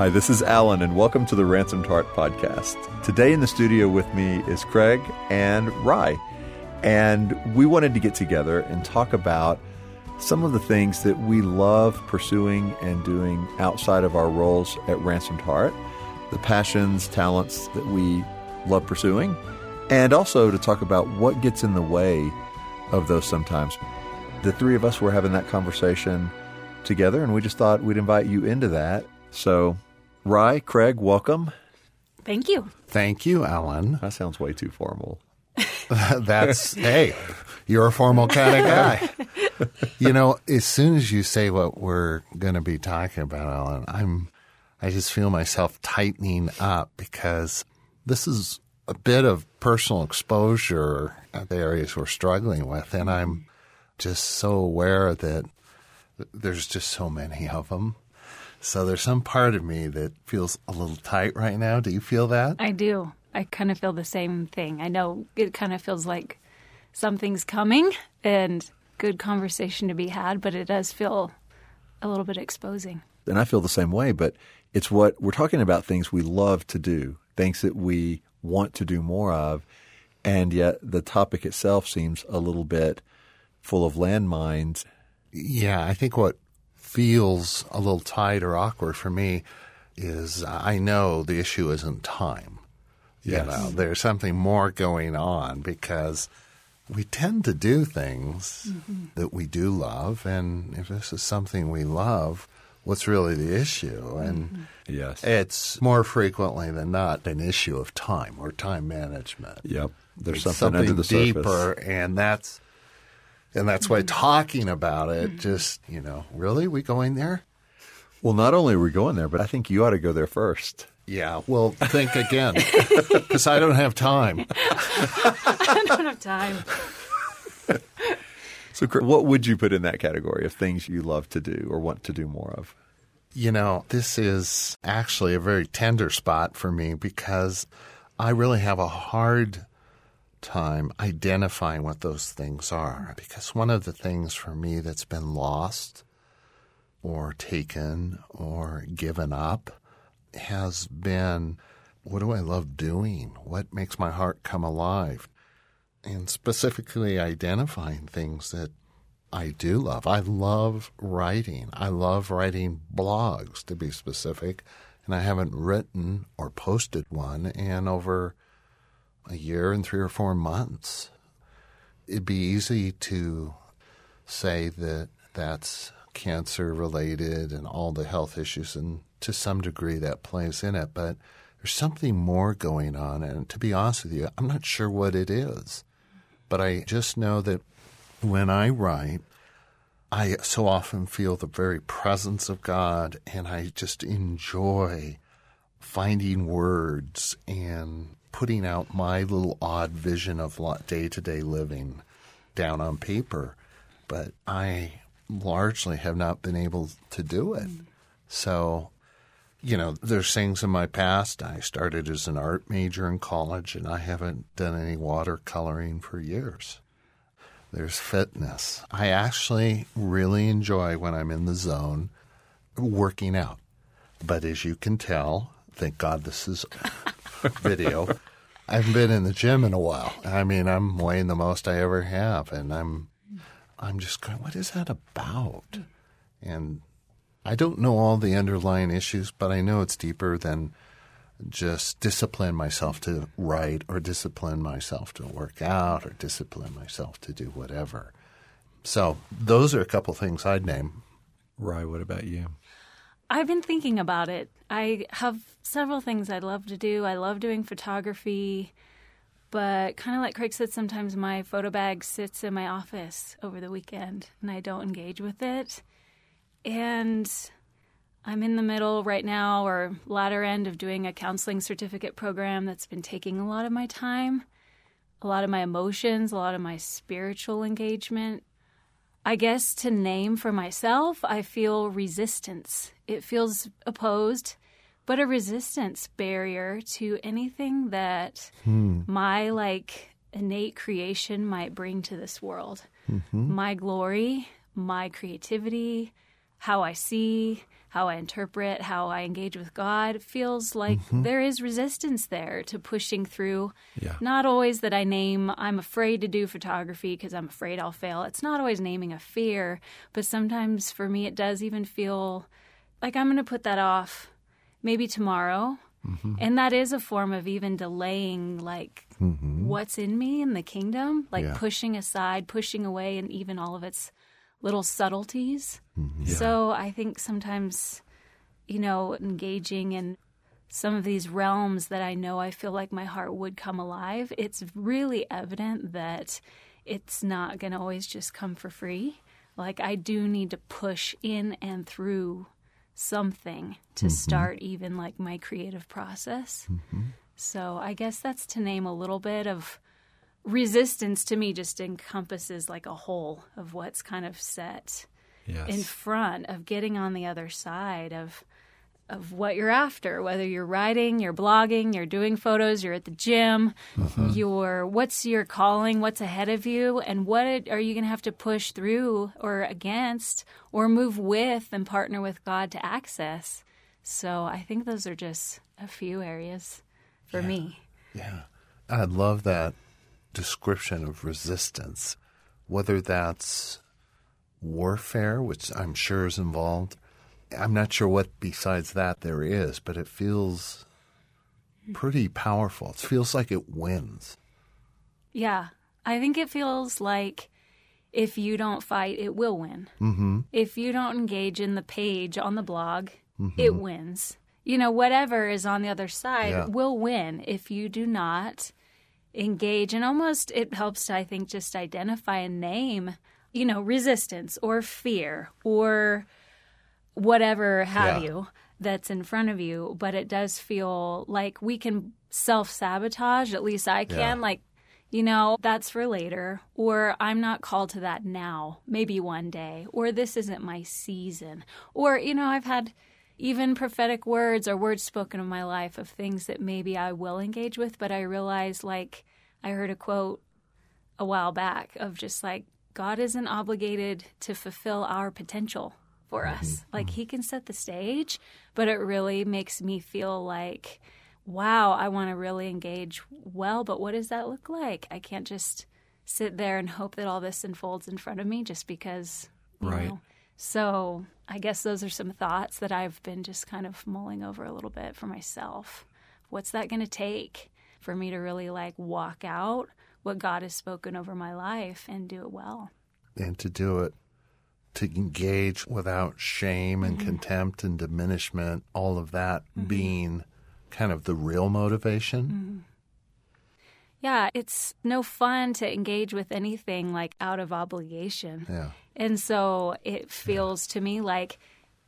Hi, this is Alan, and welcome to the Ransomed Heart podcast. Today in the studio with me is Craig and Rye, and we wanted to get together and talk about some of the things that we love pursuing and doing outside of our roles at Ransomed Heart, the passions, talents that we love pursuing, and also to talk about what gets in the way of those sometimes. The three of us were having that conversation together, and we just thought we'd invite you into that. So, Rye, Craig, welcome. Thank you. Thank you, Alan. That sounds way too formal. That's, hey, you're a formal kind of guy. you know, as soon as you say what we're going to be talking about, Alan, I'm, I just feel myself tightening up because this is a bit of personal exposure at the areas we're struggling with. And I'm just so aware that there's just so many of them. So there's some part of me that feels a little tight right now. Do you feel that? I do. I kind of feel the same thing. I know it kind of feels like something's coming and good conversation to be had, but it does feel a little bit exposing. And I feel the same way, but it's what we're talking about things we love to do, things that we want to do more of, and yet the topic itself seems a little bit full of landmines. Yeah, I think what feels a little tight or awkward for me is I know the issue isn't time. Yes. You know, there's something more going on because we tend to do things mm-hmm. that we do love, and if this is something we love, what's really the issue? And mm-hmm. yes, it's more frequently than not an issue of time or time management. Yep, there's it's something, something the deeper, surface. and that's and that's why mm-hmm. talking about it mm-hmm. just you know really we going there. Well, not only are we going there, but I think you ought to go there first. Yeah, well, think again because I don't have time. I don't have time. So, what would you put in that category of things you love to do or want to do more of? You know, this is actually a very tender spot for me because I really have a hard time identifying what those things are. Because one of the things for me that's been lost or taken or given up has been what do I love doing? What makes my heart come alive? And specifically identifying things that I do love. I love writing. I love writing blogs, to be specific. And I haven't written or posted one in over a year and three or four months. It'd be easy to say that that's cancer related and all the health issues, and to some degree that plays in it. But there's something more going on. And to be honest with you, I'm not sure what it is. But I just know that when I write, I so often feel the very presence of God, and I just enjoy finding words and putting out my little odd vision of day to day living down on paper. But I largely have not been able to do it. Hmm. So, you know, there's things in my past. I started as an art major in college, and I haven't done any watercoloring for years. There's fitness. I actually really enjoy when I'm in the zone working out. But as you can tell, thank God this is video. I haven't been in the gym in a while. I mean, I'm weighing the most I ever have, and I'm I'm just going, what is that about? And I don't know all the underlying issues, but I know it's deeper than just discipline myself to write or discipline myself to work out or discipline myself to do whatever. So those are a couple things I'd name. Rye, what about you? I've been thinking about it. I have several things I'd love to do. I love doing photography. But kind of like Craig said, sometimes my photo bag sits in my office over the weekend and I don't engage with it. And I'm in the middle right now or latter end of doing a counseling certificate program that's been taking a lot of my time, a lot of my emotions, a lot of my spiritual engagement. I guess to name for myself, I feel resistance. It feels opposed but a resistance barrier to anything that hmm. my like innate creation might bring to this world. Mm-hmm. My glory, my creativity, how I see, how I interpret, how I engage with God, feels like mm-hmm. there is resistance there to pushing through. Yeah. Not always that I name, I'm afraid to do photography because I'm afraid I'll fail. It's not always naming a fear, but sometimes for me, it does even feel like I'm going to put that off maybe tomorrow. Mm-hmm. And that is a form of even delaying, like, mm-hmm. what's in me in the kingdom, like Yeah. pushing aside, pushing away, and even all of its little subtleties. Mm-hmm. So I think sometimes, you know, engaging in some of these realms that I know I feel like my heart would come alive, it's really evident that it's not going to always just come for free. Like, I do need to push in and through something to start even like my creative process. So I guess that's to name a little bit of resistance to me just encompasses like a whole of what's kind of set Yes. in front of getting on the other side of of what you're after whether you're writing you're blogging you're doing photos you're at the gym mm-hmm. you're what's your calling what's ahead of you and what are you going to have to push through or against or move with and partner with God to access? So i think those are just a few areas for me. Yeah. I love that description of resistance, whether that's warfare, which I'm sure is involved. I'm not sure what besides that there is, but it feels pretty powerful. It feels like it wins. Yeah, I think it feels like if you don't fight, it will win. Mm-hmm. If you don't engage in the page on the blog, it wins. You know, whatever is on the other side Yeah. will win if you do not engage. And almost it helps to, I think, just identify and name, you know, resistance or fear or whatever have Yeah. you that's in front of you. But it does feel like we can self sabotage, at least I can. Yeah. Like, you know, that's for later, or I'm not called to that now, maybe one day, or this isn't my season. Or, you know, I've had even prophetic words or words spoken of my life of things that maybe I will engage with, but I realize, like, I heard a quote a while back of just like, God isn't obligated to fulfill our potential for mm-hmm. us. Like, mm-hmm. He can set the stage, but it really makes me feel like, wow, I want to really engage well, but what does that look like? I can't just sit there and hope that all this unfolds in front of me just because, Right. know. So I guess those are some thoughts that I've been just kind of mulling over a little bit for myself. What's that going to take for me to really like walk out what God has spoken over my life and do it well? And to do it, to engage without shame Mm-hmm. and contempt and diminishment, all of that being kind of the real motivation. Mm-hmm. Yeah, it's no fun to engage with anything like out of obligation. Yeah. And so it feels to me like,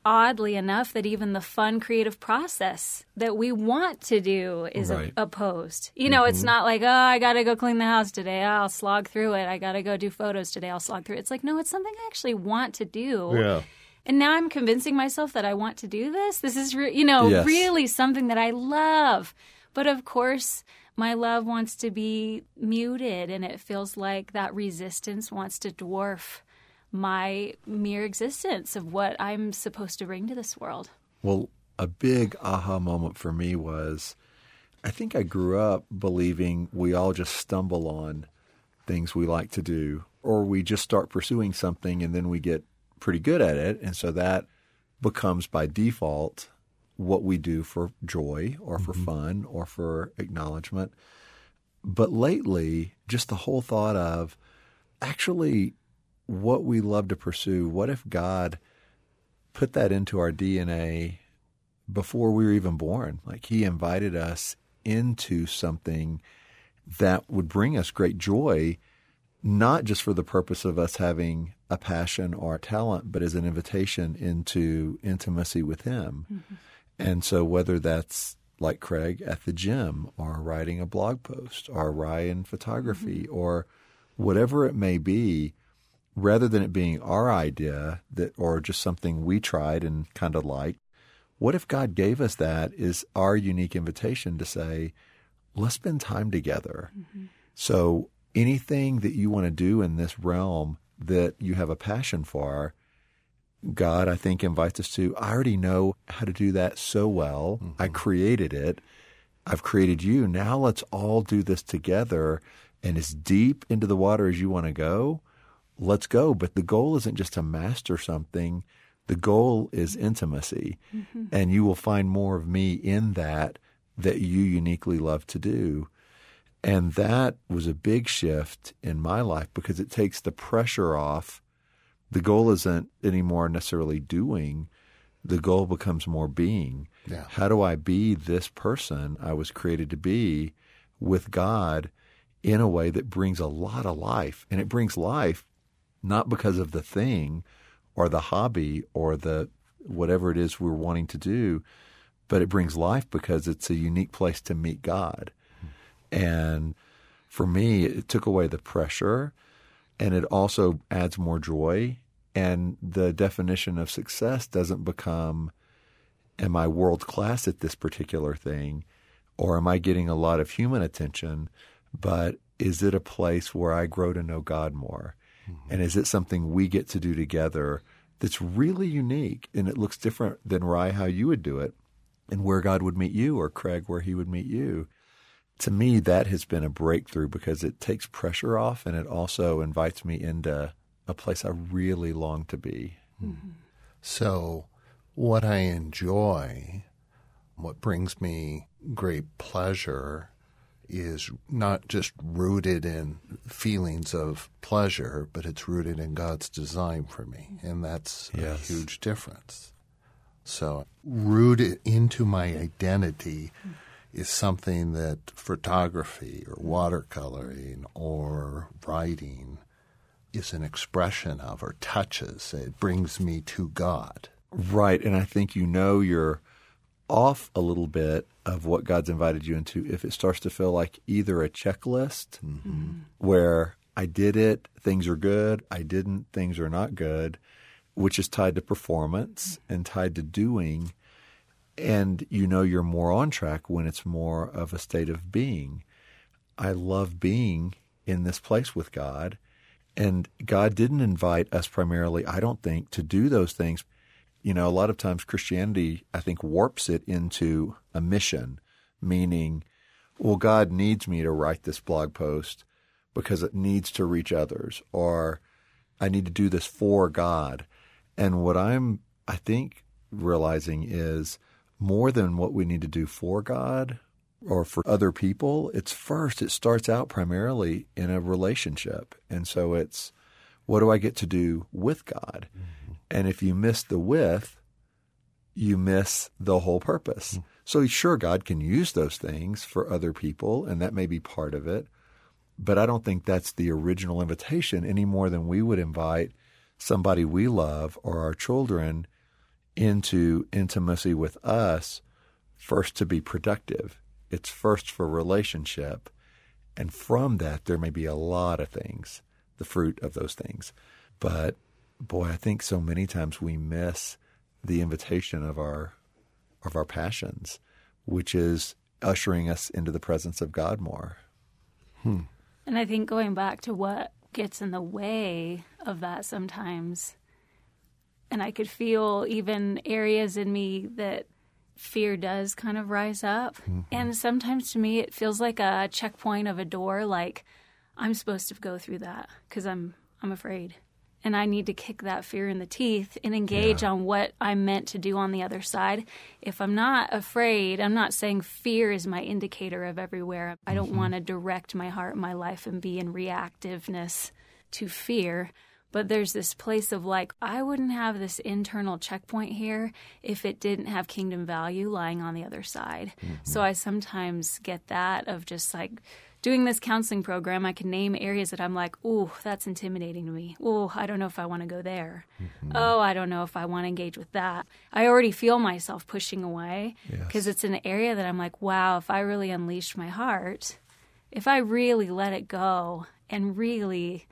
oddly enough, that even the fun creative process that we want to do is Right. opposed. You know, it's mm-hmm. not like, oh, I got to go clean the house today. I'll slog through it. I got to go do photos today. I'll slog through it. It's like, no, it's something I actually want to do. Yeah. And now I'm convincing myself that I want to do this. This is, re- you know, Yes. really something that I love. But of course, my love wants to be muted, and it feels like that resistance wants to dwarf my mere existence of what I'm supposed to bring to this world. Well, a big aha moment for me was I think I grew up believing we all just stumble on things we like to do, or we just start pursuing something and then we get pretty good at it. And so that becomes by default what we do for joy or for mm-hmm. fun or for acknowledgement. But lately, just the whole thought of actually what we love to pursue, what if God put that into our DNA before we were even born? Like He invited us into something that would bring us great joy, not just for the purpose of us having a passion or a talent, but as an invitation into intimacy with Him. Mm-hmm. And so, whether that's like Craig at the gym, or writing a blog post, or Ryan photography, mm-hmm. or whatever it may be, rather than it being our idea that, or just something we tried and kind of liked, what if God gave us that is our unique invitation to say, let's spend time together. Mm-hmm. So anything that you want to do in this realm that you have a passion for, God, I think, invites us to. I already know how to do that so well. I mm-hmm. created it. I've created you. Now let's all do this together. And as deep into the water as you want to go, let's go. But the goal isn't just to master something, the goal is intimacy. Mm-hmm. And you will find more of me in that that you uniquely love to do. And that was a big shift in my life because it takes the pressure off. The goal isn't anymore necessarily doing, the goal becomes more being. Yeah. How do I be this person I was created to be with God in a way that brings a lot of life? And it brings life not because of the thing or the hobby or the whatever it is we're wanting to do, but it brings life because it's a unique place to meet God. And for me, it took away the pressure and it also adds more joy. And the definition of success doesn't become, am I world class at this particular thing? Or am I getting a lot of human attention? But is it a place where I grow to know God more? And is it something we get to do together that's really unique and it looks different than Rye how you would do it and where God would meet you or Craig where he would meet you? To me, that has been a breakthrough because it takes pressure off and it also invites me into a place I really long to be. So, what I enjoy, what brings me great pleasure, is not just rooted in feelings of pleasure, but it's rooted in God's design for me. And that's Yes. a huge difference. So, rooted into my identity is something that photography or watercoloring or writing is an expression of or touches. It brings me to God. Right. And I think you know you're off a little bit of what God's invited you into if it starts to feel like either a checklist mm-hmm. where I did it, things are good, I didn't, things are not good, which is tied to performance mm-hmm. and tied to doing. And you know you're more on track when it's more of a state of being. I love being in this place with God. And God didn't invite us primarily, I don't think, to do those things. You know, a lot of times Christianity, I think, warps it into a mission, meaning, well, God needs me to write this blog post because it needs to reach others, or I need to do this for God. And what I'm, I think, realizing is more than what we need to do for God or for other people, it's first, it starts out primarily in a relationship. And so it's, what do I get to do with God? Mm. And if you miss the with, you miss the whole purpose. Hmm. So sure, God can use those things for other people, and that may be part of it. But I don't think that's the original invitation any more than we would invite somebody we love or our children into intimacy with us first to be productive. It's first for relationship. And from that, there may be a lot of things, the fruit of those things. But boy, I think so many times we miss the invitation of our of our passions, which is ushering us into the presence of God more. Hmm. And I think going back to what gets in the way of that sometimes, and I could feel even areas in me that fear does kind of rise up. Mm-hmm. And sometimes to me, it feels like a checkpoint of a door, like I'm supposed to go through that because I'm I'm afraid. And I need to kick that fear in the teeth and engage on what I'm meant to do on the other side. If I'm not afraid, I'm not saying fear is my indicator of everywhere. I don't mm-hmm. want to direct my heart, my life, and be in reactiveness to fear. But there's this place of like, I wouldn't have this internal checkpoint here if it didn't have kingdom value lying on the other side. So mm-hmm. I sometimes get that of just like doing this counseling program. I can name areas that I'm like, ooh, that's intimidating to me. Ooh, I don't know if I want to go there. Mm-hmm. Oh, I don't know if I want to engage with that. I already feel myself pushing away because it's an area that I'm like, wow, if I really unleashed my heart, if I really let it go and really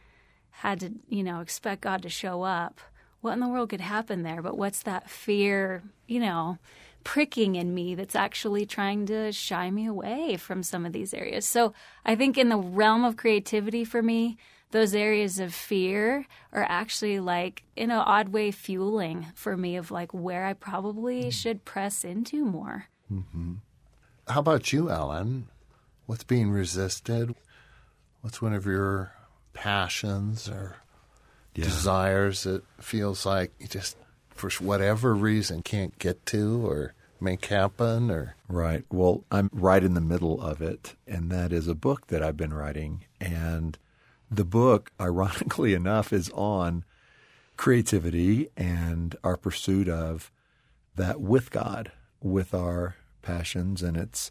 had to, you know, expect God to show up, what in the world could happen there? But what's that fear, you know, pricking in me that's actually trying to shy me away from some of these areas? So I think in the realm of creativity for me, those areas of fear are actually like in an odd way fueling for me of like where I probably mm. should press into more. Mm-hmm. How about you, Ellen? What's being resisted? What's one of your passions or yeah. desires that feels like you just, for whatever reason, can't get to or make happen or right. Well i'm right in the middle of it and that is a book that i've been writing. And the book ironically enough is on creativity and our pursuit of that with god with our passions. And it's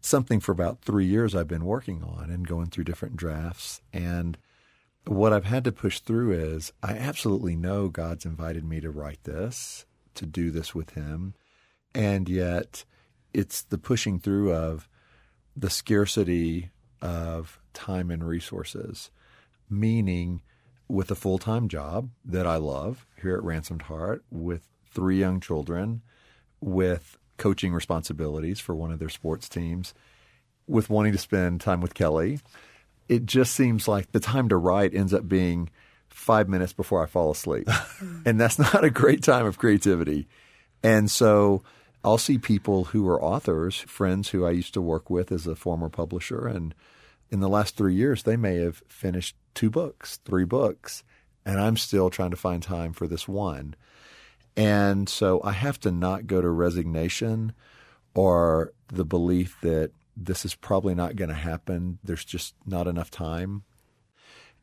something for about three years i've been working on and going through different drafts. And what i've had to push through is i absolutely know god's invited me to write this to do this with him and yet it's the pushing through of the scarcity of time and resources, meaning with a full time job that I love here at Ransomed Heart, with three young children, with coaching responsibilities for one of their sports teams, with wanting to spend time with Kelly. It just seems like the time to write ends up being five minutes before I fall asleep. and that's not a great time of creativity. And so I'll see people who are authors, friends who I used to work with as a former publisher, and in the last three years, they may have finished two books, three books, and I'm still trying to find time for this one. And so I have to not go to resignation or the belief that this is probably not going to happen. There's just not enough time.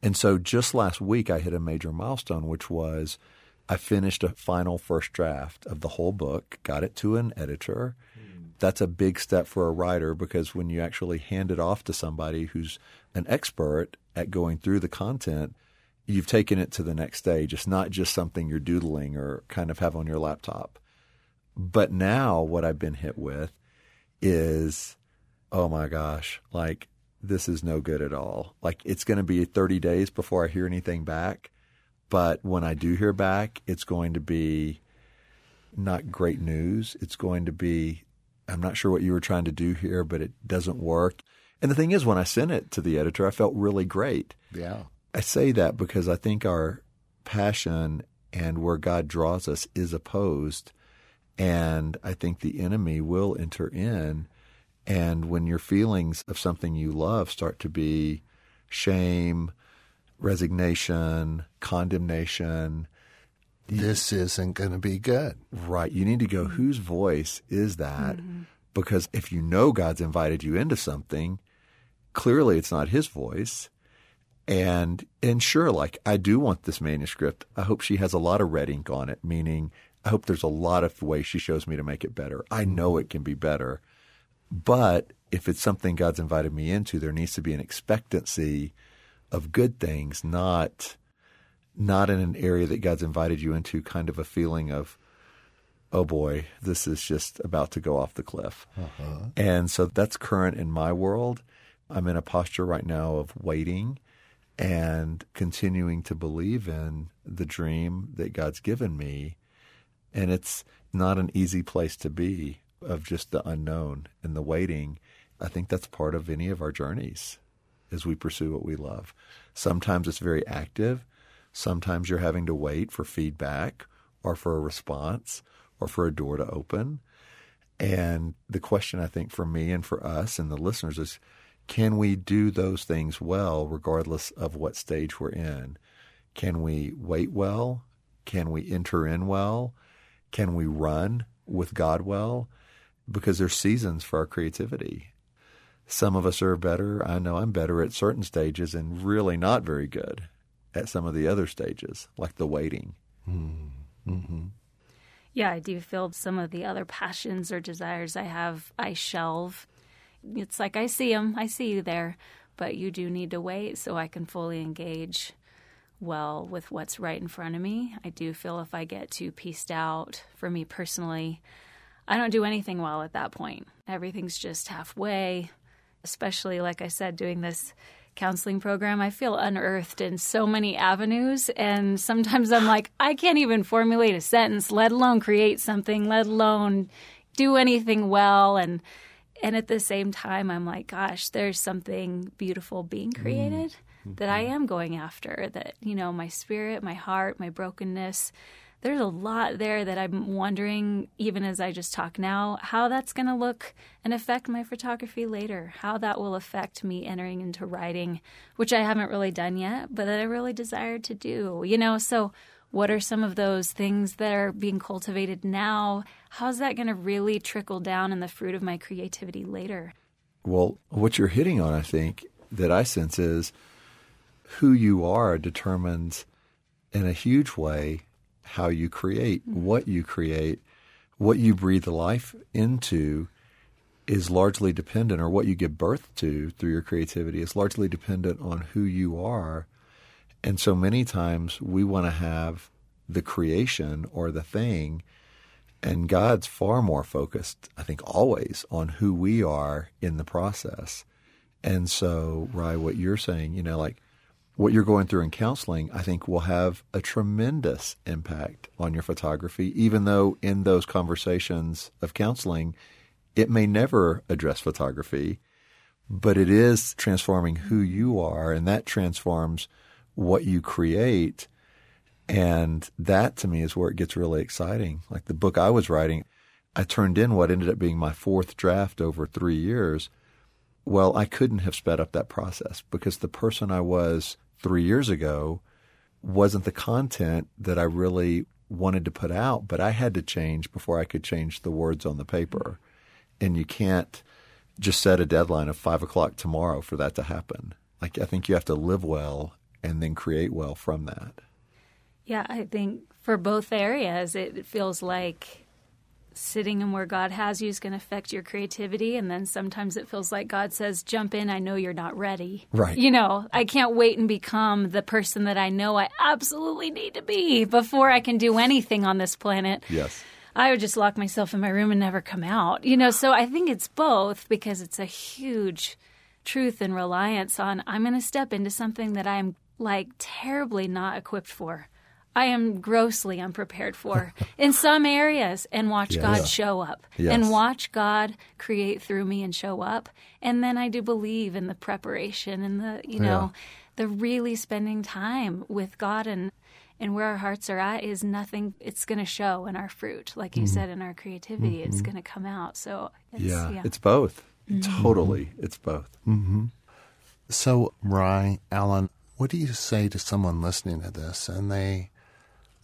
And so just last week, I hit a major milestone, which was I finished a final first draft of the whole book, got it to an editor. Mm. That's a big step for a writer because when you actually hand it off to somebody who's an expert at going through the content, you've taken it to the next stage. It's not just something you're doodling or kind of have on your laptop. But now what I've been hit with is, oh my gosh, like this is no good at all. Like it's going to be 30 days before I hear anything back. But when I do hear back, it's going to be not great news. It's going to be, I'm not sure what you were trying to do here, but it doesn't work. And the thing is, when I sent it to the editor, I felt really great. Yeah. I say that because I think our passion and where God draws us is opposed. And I think the enemy will enter in. And when your feelings of something you love start to be shame, resignation, condemnation. This isn't going to be good. Right. You need to go, whose voice is that? Mm-hmm. Because if you know God's invited you into something, clearly it's not his voice. And and sure, like I do want this manuscript. I hope she has a lot of red ink on it, meaning I hope there's a lot of ways she shows me to make it better. I know it can be better. But if it's something God's invited me into, there needs to be an expectancy of good things, not not in an area that God's invited you into, kind of a feeling of, oh boy, this is just about to go off the cliff. Uh-huh. And so that's current in my world. I'm in a posture right now of waiting and continuing to believe in the dream that God's given me. And it's not an easy place to be of just the unknown and the waiting. I think that's part of any of our journeys as we pursue what we love. Sometimes it's very active. Sometimes you're having to wait for feedback or for a response or for a door to open. And the question I think for me and for us and the listeners is can we do those things well regardless of what stage we're in? Can we wait well? Can we enter in well? Can we run with God well? Because there's seasons for our creativity. Some of us are better. I know I'm better at certain stages and really not very good at some of the other stages, like the waiting. Mm-hmm. Yeah, I do feel some of the other passions or desires I have, I shelve. It's like I see them, I see you there, but you do need to wait so I can fully engage well with what's right in front of me. I do feel if I get too pieced out, for me personally, I don't do anything well at that point. Everything's just halfway especially like I said, doing this counseling program, I feel unearthed in so many avenues. And sometimes I'm like, I can't even formulate a sentence, let alone create something, let alone do anything well. And and at the same time, I'm like, gosh, there's something beautiful being created. Mm. that I am going after. That, you know, my spirit, my heart, my brokenness, there's a lot there that I'm wondering, even as I just talk now, how that's going to look and affect my photography later, how that will affect me entering into writing, which I haven't really done yet, but that I really desire to do, you know? So, what are some of those things that are being cultivated now? How's that going to really trickle down in the fruit of my creativity later? Well, what you're hitting on, I think, that I sense is who you are determines in a huge way how you create, mm-hmm. what you create, what you breathe life into is largely dependent, or what you give birth to through your creativity is largely dependent on who you are. And so many times we want to have the creation or the thing, and God's far more focused, I think, always on who we are in the process. And so, Ry, what you're saying, you know, like what you're going through in counseling, I think will have a tremendous impact on your photography, even though in those conversations of counseling, it may never address photography, but it is transforming who you are, and that transforms what you create. And that to me is where it gets really exciting. Like the book I was writing, I turned in what ended up being my fourth draft over three years. Well, I couldn't have sped up that process because the person I was three years ago wasn't the content that I really wanted to put out, but I had to change before I could change the words on the paper. And you can't just set a deadline of five o'clock tomorrow for that to happen. Like, I think you have to live well and then create well from that. Yeah, I think for both areas, it feels like sitting in where God has you is going to affect your creativity. And then sometimes it feels like God says, jump in. I know you're not ready. Right. You know, I can't wait and become the person that I know I absolutely need to be before I can do anything on this planet. Yes. I would just lock myself in my room and never come out. You know, so I think it's both because it's a huge truth and reliance on I'm going to step into something that I'm like terribly not equipped for. I am grossly unprepared for in some areas and watch yes. God show up yes. and watch God create through me and show up. And then I do believe in the preparation and the, you know, yeah. the really spending time with God and and where our hearts are at is nothing it's going to show in our fruit like you mm-hmm. said in our creativity mm-hmm. it's going to come out so it's, yeah. yeah. it's both mm-hmm. totally it's both mm-hmm. so ry alan what do you say to someone listening to this and they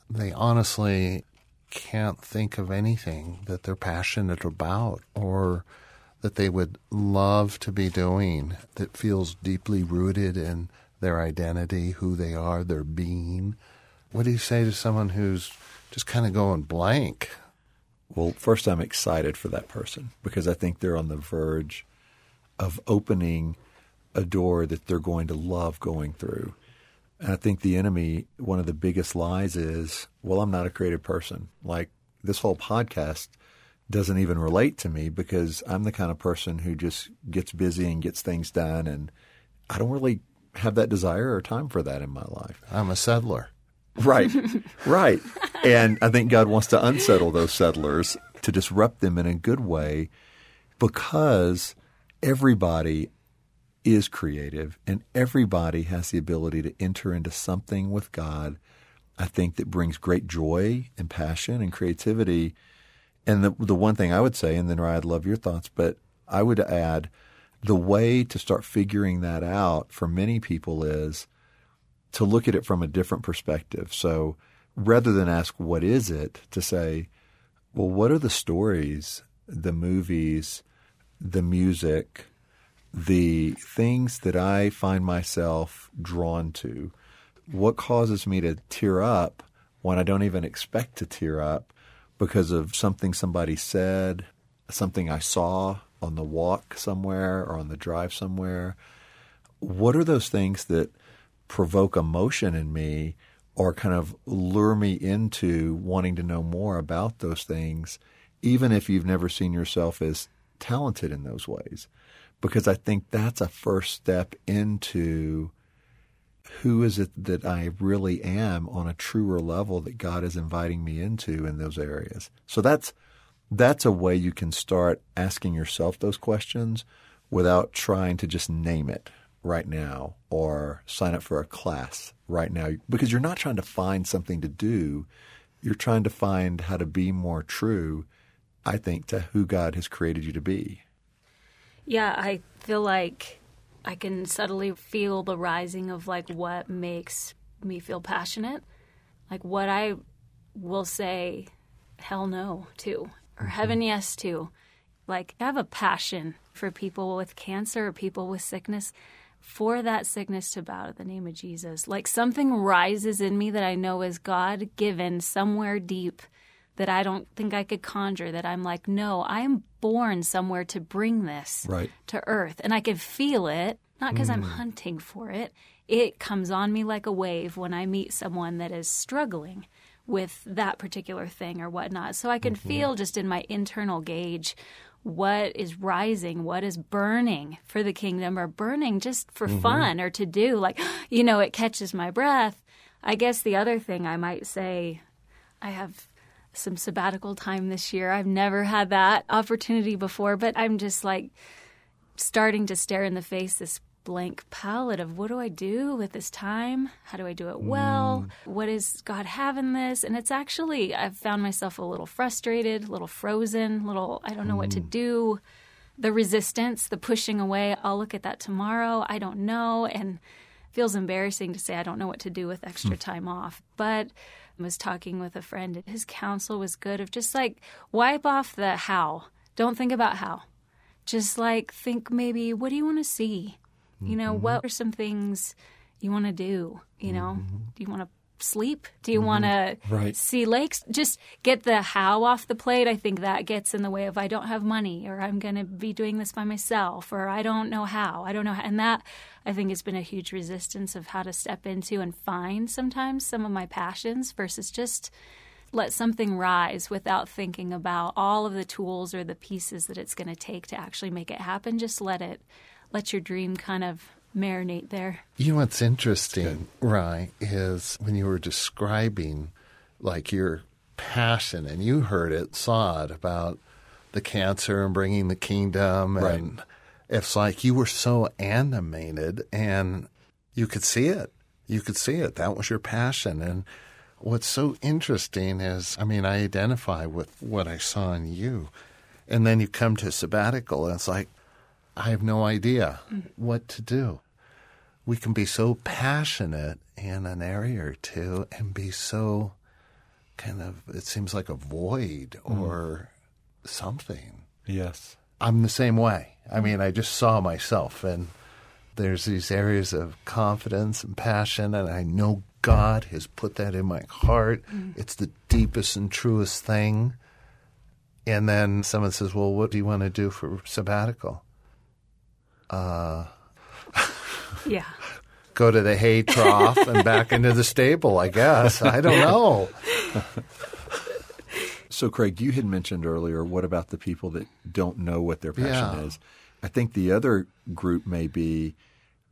they honestly can't think of anything that they're passionate about or that they would love to be doing that feels deeply rooted in their identity, who they are, their being. What do you say to someone who's just kind of going blank? Well, first, I'm excited for that person because I think they're on the verge of opening a door that they're going to love going through. And I think the enemy, one of the biggest lies is, well, I'm not a creative person. Like this whole podcast doesn't even relate to me because I'm the kind of person who just gets busy and gets things done. And I don't really have that desire or time for that in my life. I'm a settler. Right, right. And I think God wants to unsettle those settlers to disrupt them in a good way because everybody is creative and everybody has the ability to enter into something with God, I think that brings great joy and passion and creativity. And the, the one thing I would say, and then Ry, I'd love your thoughts, but I would add the way to start figuring that out for many people is to look at it from a different perspective. So rather than ask, what is it, to say, well, what are the stories, the movies, the music, the things that I find myself drawn to. What causes me to tear up when I don't even expect to tear up because of something somebody said, something I saw on the walk somewhere or on the drive somewhere? What are those things that provoke emotion in me or kind of lure me into wanting to know more about those things, even if you've never seen yourself as talented in those ways? Because I think that's a first step into who is it that I really am on a truer level that God is inviting me into in those areas. So that's that's a way you can start asking yourself those questions without trying to just name it right now or sign up for a class right now because you're not trying to find something to do. You're trying to find how to be more true, I think, to who God has created you to be. Yeah, I feel like I can subtly feel the rising of like what makes me feel passionate. Like what I will say hell no to or mm-hmm. heaven yes to. Like I have a passion for people with cancer or people with sickness for that sickness to bow to the name of Jesus. Like something rises in me that I know is God given somewhere deep that I don't think I could conjure that I'm like, no, I'm born somewhere to bring this Right. to earth. And I can feel it, not because I'm hmm. hunting for it. It comes on me like a wave when I meet someone that is struggling with that particular thing or whatnot. So I can mm-hmm. feel just in my internal gauge what is rising, what is burning for the kingdom or burning just for mm-hmm. fun or to do. Like, you know, it catches my breath. I guess the other thing I might say, I have some sabbatical time this year. I've never had that opportunity before, but I'm just like starting to stare in the face this blank palette of what do I do with this time? How do I do it well? Mm. What does God have in this? And it's actually, I've found myself a little frustrated, a little frozen, a little, I don't know what to mm. do. The resistance, the pushing away, I'll look at that tomorrow. I don't know. And feels embarrassing to say I don't know what to do with extra hmm. time off. But was talking with a friend. His counsel was good of just like wipe off the how. Don't think about how. Just like think maybe what do you want to see? You know mm-hmm. what are some things you want to do? You know? Mm-hmm. Do you want to sleep do you want to mm-hmm. Right. see lakes just get the how off the plate i think that gets in the way of i don't have money or i'm going to be doing this by myself or i don't know how i don't know how. and that i think has been a huge resistance of how to step into and find sometimes some of my passions versus just let something rise without thinking about all of the tools or the pieces that it's going to take to actually make it happen. Just let it, let your dream kind of marinate there. You know what's interesting, Rye, is when you were describing like your passion, and you heard it, saw it about the cancer and bringing the kingdom, Right. and it's like you were so animated, and you could see it. You could see it. That was your passion, and what's so interesting is, I mean, I identify with what I saw in you, and then you come to sabbatical, and it's like I have no idea mm. what to do we can be so passionate in an area or two and be so kind of it seems like a void mm. or something. Yes. i'm the same way. I mean i just saw myself and there's these areas of confidence and passion and i know god has put that in my heart. Mm. It's the deepest and truest thing. And then someone says well what do you want to do for sabbatical? Uh, yeah. Go to the hay trough and back into the stable, I guess. I don't know. So, Craig, you had mentioned earlier, what about the people that don't know what their passion Yeah. is? I think the other group may be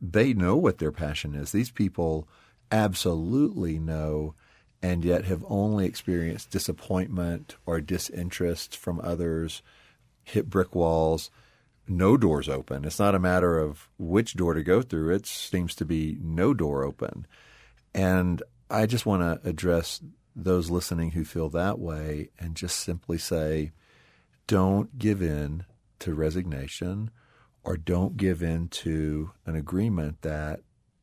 they know what their passion is. These people absolutely know and yet have only experienced disappointment or disinterest from others, hit brick walls, no doors open. It's not a matter of which door to go through, it seems to be no door open. And I just want to address those listening who feel that way and just simply say, don't give in to resignation or don't give in to an agreement that,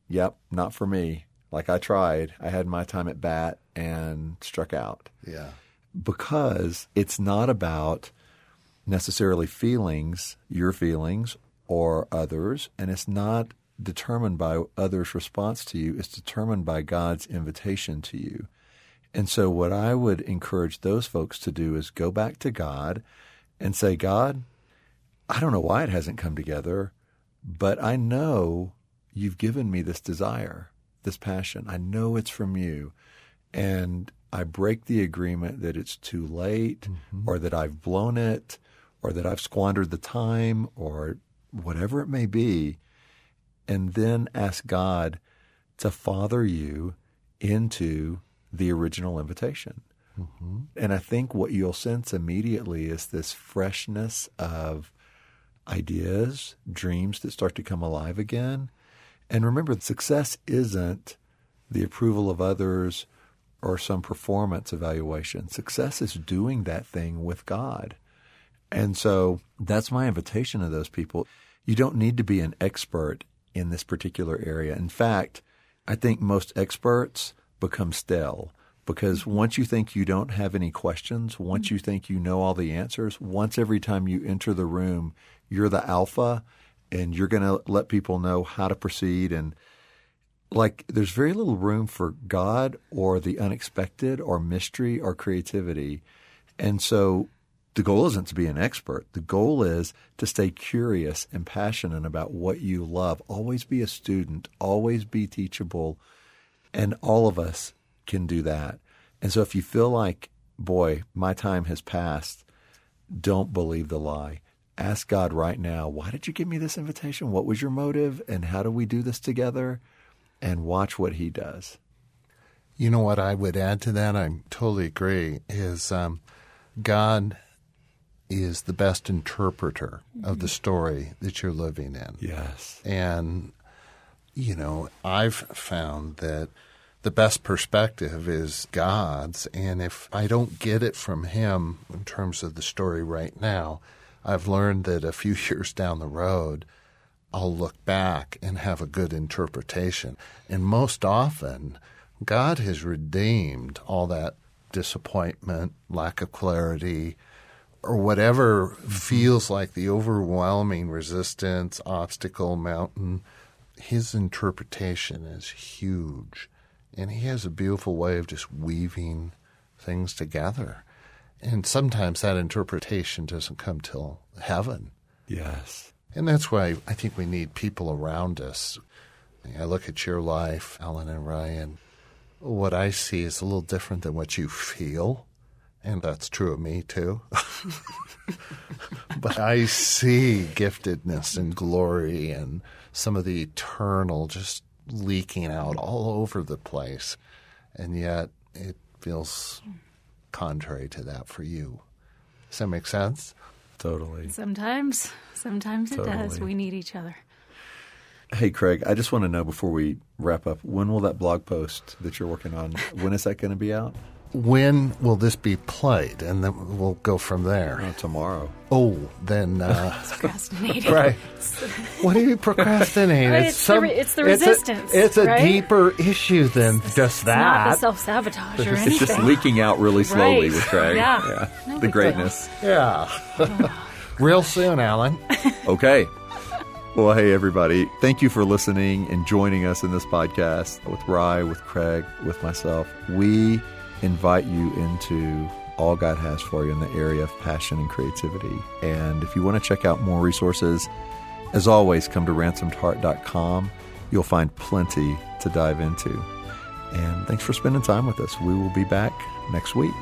yep, not for me. Like I tried, I had my time at bat and struck out Yeah. because it's not about necessarily feelings, your feelings or others, and it's not determined by others' response to you, it's determined by God's invitation to you. And so, what I would encourage those folks to do is go back to God and say, God, I don't know why it hasn't come together, but I know you've given me this desire, this passion. I know it's from you. And I break the agreement that it's too late mm-hmm. or that I've blown it or that I've squandered the time or whatever it may be. And then ask God to father you into the original invitation. Mm-hmm. And I think what you'll sense immediately is this freshness of ideas, dreams that start to come alive again. And remember, success isn't the approval of others or some performance evaluation. Success is doing that thing with God. And so that's my invitation to those people. You don't need to be an expert in this particular area. In fact, I think most experts become stale because once you think you don't have any questions, once you think you know all the answers, once every time you enter the room, you're the alpha and you're going to let people know how to proceed and like there's very little room for God or the unexpected or mystery or creativity. And so the goal isn't to be an expert. The goal is to stay curious and passionate about what you love. Always be a student, always be teachable. And all of us can do that. And so if you feel like, boy, my time has passed, don't believe the lie. Ask God right now, why did you give me this invitation? What was your motive? And how do we do this together? And watch what He does. You know what I would add to that? I totally agree. Is um, God is the best interpreter mm-hmm. of the story that you're living in. Yes. And, you know, I've found that the best perspective is God's. And if I don't get it from Him in terms of the story right now, I've learned that a few years down the road, I'll look back and have a good interpretation. And most often, God has redeemed all that disappointment, lack of clarity, or whatever feels like the overwhelming resistance, obstacle, mountain. His interpretation is huge. And he has a beautiful way of just weaving things together. And sometimes that interpretation doesn't come till heaven. Yes. And that's why I think we need people around us. I look at your life, Alan and Ryan. What I see is a little different than what you feel. And that's true of me too. but I see giftedness and glory and some of the eternal just leaking out all over the place. And yet it feels contrary to that for you. Does that make sense? Totally. Sometimes. Sometimes it totally. does. We need each other. Hey, Craig, I just want to know before we wrap up when will that blog post that you're working on, when is that going to be out? When will this be played? And then we'll go from there. Oh, tomorrow. Oh, then. Uh, procrastinating. Right. what are you procrastinating? it's, it's, some, the, it's the resistance. It's a, it's a right? deeper issue than it's, just it's that. not the self sabotage or anything. It's just leaking out really slowly right. with Craig. Yeah. yeah. No the greatness. Deal. Yeah. Real soon, Alan. okay. Well, hey, everybody. Thank you for listening and joining us in this podcast with Rye, with Craig, with myself. We invite you into all God has for you in the area of passion and creativity. And if you want to check out more resources, as always, come to ransomedheart.com. You'll find plenty to dive into. And thanks for spending time with us. We will be back next week.